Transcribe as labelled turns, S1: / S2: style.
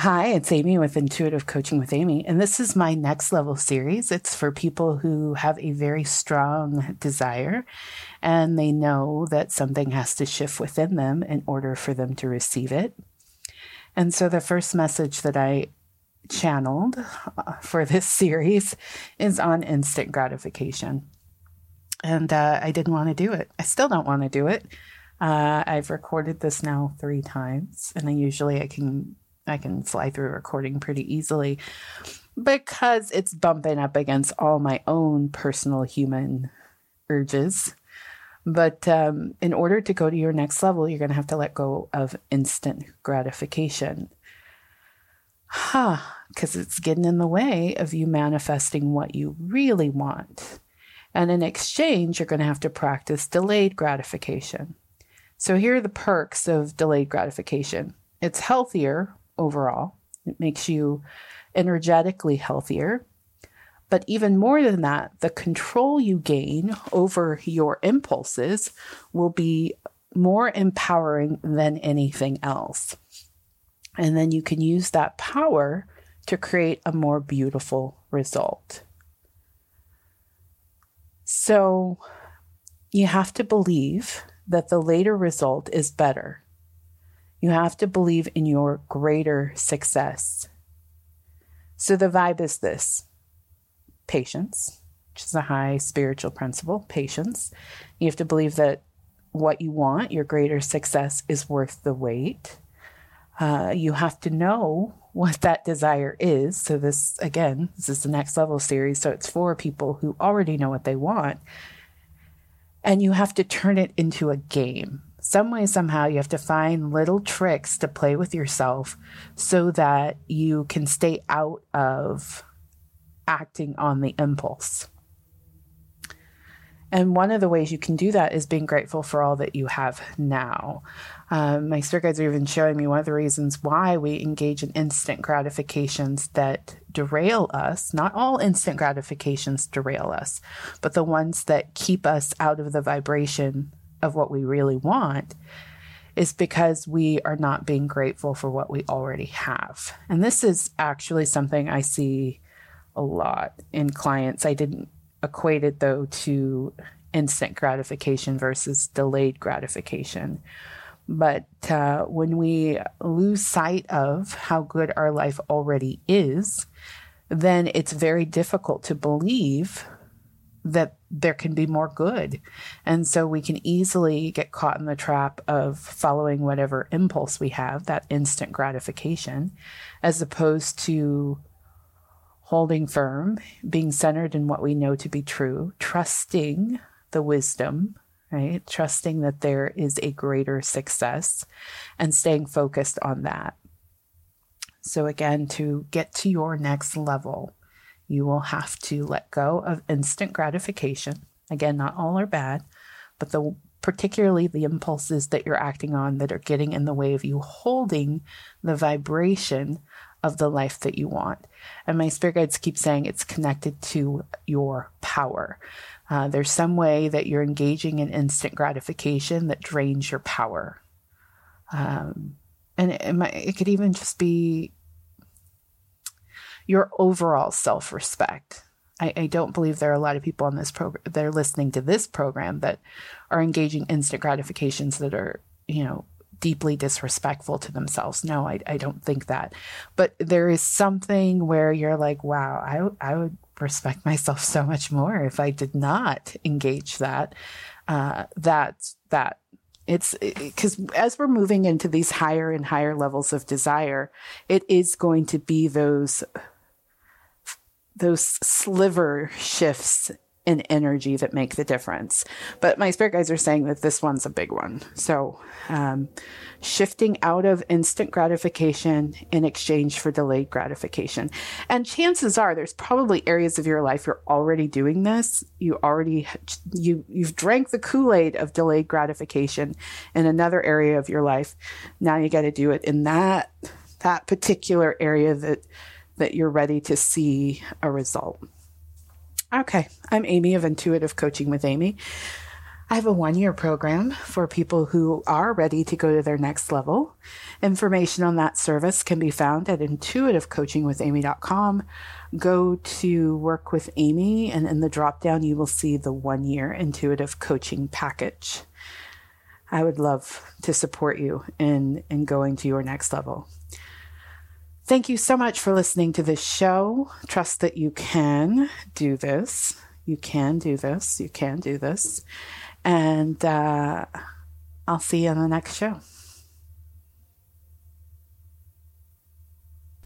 S1: Hi, it's Amy with Intuitive Coaching with Amy, and this is my next level series. It's for people who have a very strong desire and they know that something has to shift within them in order for them to receive it. And so the first message that I channeled uh, for this series is on instant gratification. And uh, I didn't want to do it. I still don't want to do it. Uh, I've recorded this now three times, and I usually I can I can fly through recording pretty easily because it's bumping up against all my own personal human urges. But um, in order to go to your next level, you're going to have to let go of instant gratification. Huh, because it's getting in the way of you manifesting what you really want. And in exchange, you're going to have to practice delayed gratification. So here are the perks of delayed gratification it's healthier overall. It makes you energetically healthier. But even more than that, the control you gain over your impulses will be more empowering than anything else. And then you can use that power to create a more beautiful result. So you have to believe that the later result is better you have to believe in your greater success. So the vibe is this patience, which is a high spiritual principle, patience. You have to believe that what you want, your greater success, is worth the wait. Uh, you have to know what that desire is. So, this again, this is the next level series. So, it's for people who already know what they want. And you have to turn it into a game some way, somehow, you have to find little tricks to play with yourself so that you can stay out of acting on the impulse. And one of the ways you can do that is being grateful for all that you have now. Um, my spirit guides are even showing me one of the reasons why we engage in instant gratifications that derail us. Not all instant gratifications derail us, but the ones that keep us out of the vibration of what we really want is because we are not being grateful for what we already have. And this is actually something I see a lot in clients. I didn't equate it though to instant gratification versus delayed gratification. But uh, when we lose sight of how good our life already is, then it's very difficult to believe that there can be more good. And so we can easily get caught in the trap of following whatever impulse we have, that instant gratification, as opposed to holding firm, being centered in what we know to be true, trusting the wisdom, right? Trusting that there is a greater success and staying focused on that. So, again, to get to your next level, you will have to let go of instant gratification. Again, not all are bad, but the particularly the impulses that you're acting on that are getting in the way of you holding the vibration of the life that you want. And my spirit guides keep saying it's connected to your power. Uh, there's some way that you're engaging in instant gratification that drains your power. Um, and it, it, might, it could even just be your overall self respect. I, I, don't believe there are a lot of people on this program that are listening to this program that are engaging instant gratifications that are, you know, deeply disrespectful to themselves. No, I, I don't think that. But there is something where you're like, wow, I, I would respect myself so much more if I did not engage that. Uh, that that it's because it, as we're moving into these higher and higher levels of desire, it is going to be those those sliver shifts in energy that make the difference. But my spirit guides are saying that this one's a big one. So, um, shifting out of instant gratification in exchange for delayed gratification. And chances are there's probably areas of your life you're already doing this. You already, you, you've drank the Kool-Aid of delayed gratification in another area of your life. Now you got to do it in that, that particular area that that you're ready to see a result. Okay, I'm Amy of Intuitive Coaching with Amy. I have a one year program for people who are ready to go to their next level. Information on that service can be found at intuitivecoachingwithamy.com. Go to work with Amy, and in the drop down, you will see the one year intuitive coaching package. I would love to support you in, in going to your next level. Thank you so much for listening to this show. Trust that you can do this. You can do this. You can do this. And uh, I'll see you on the next show.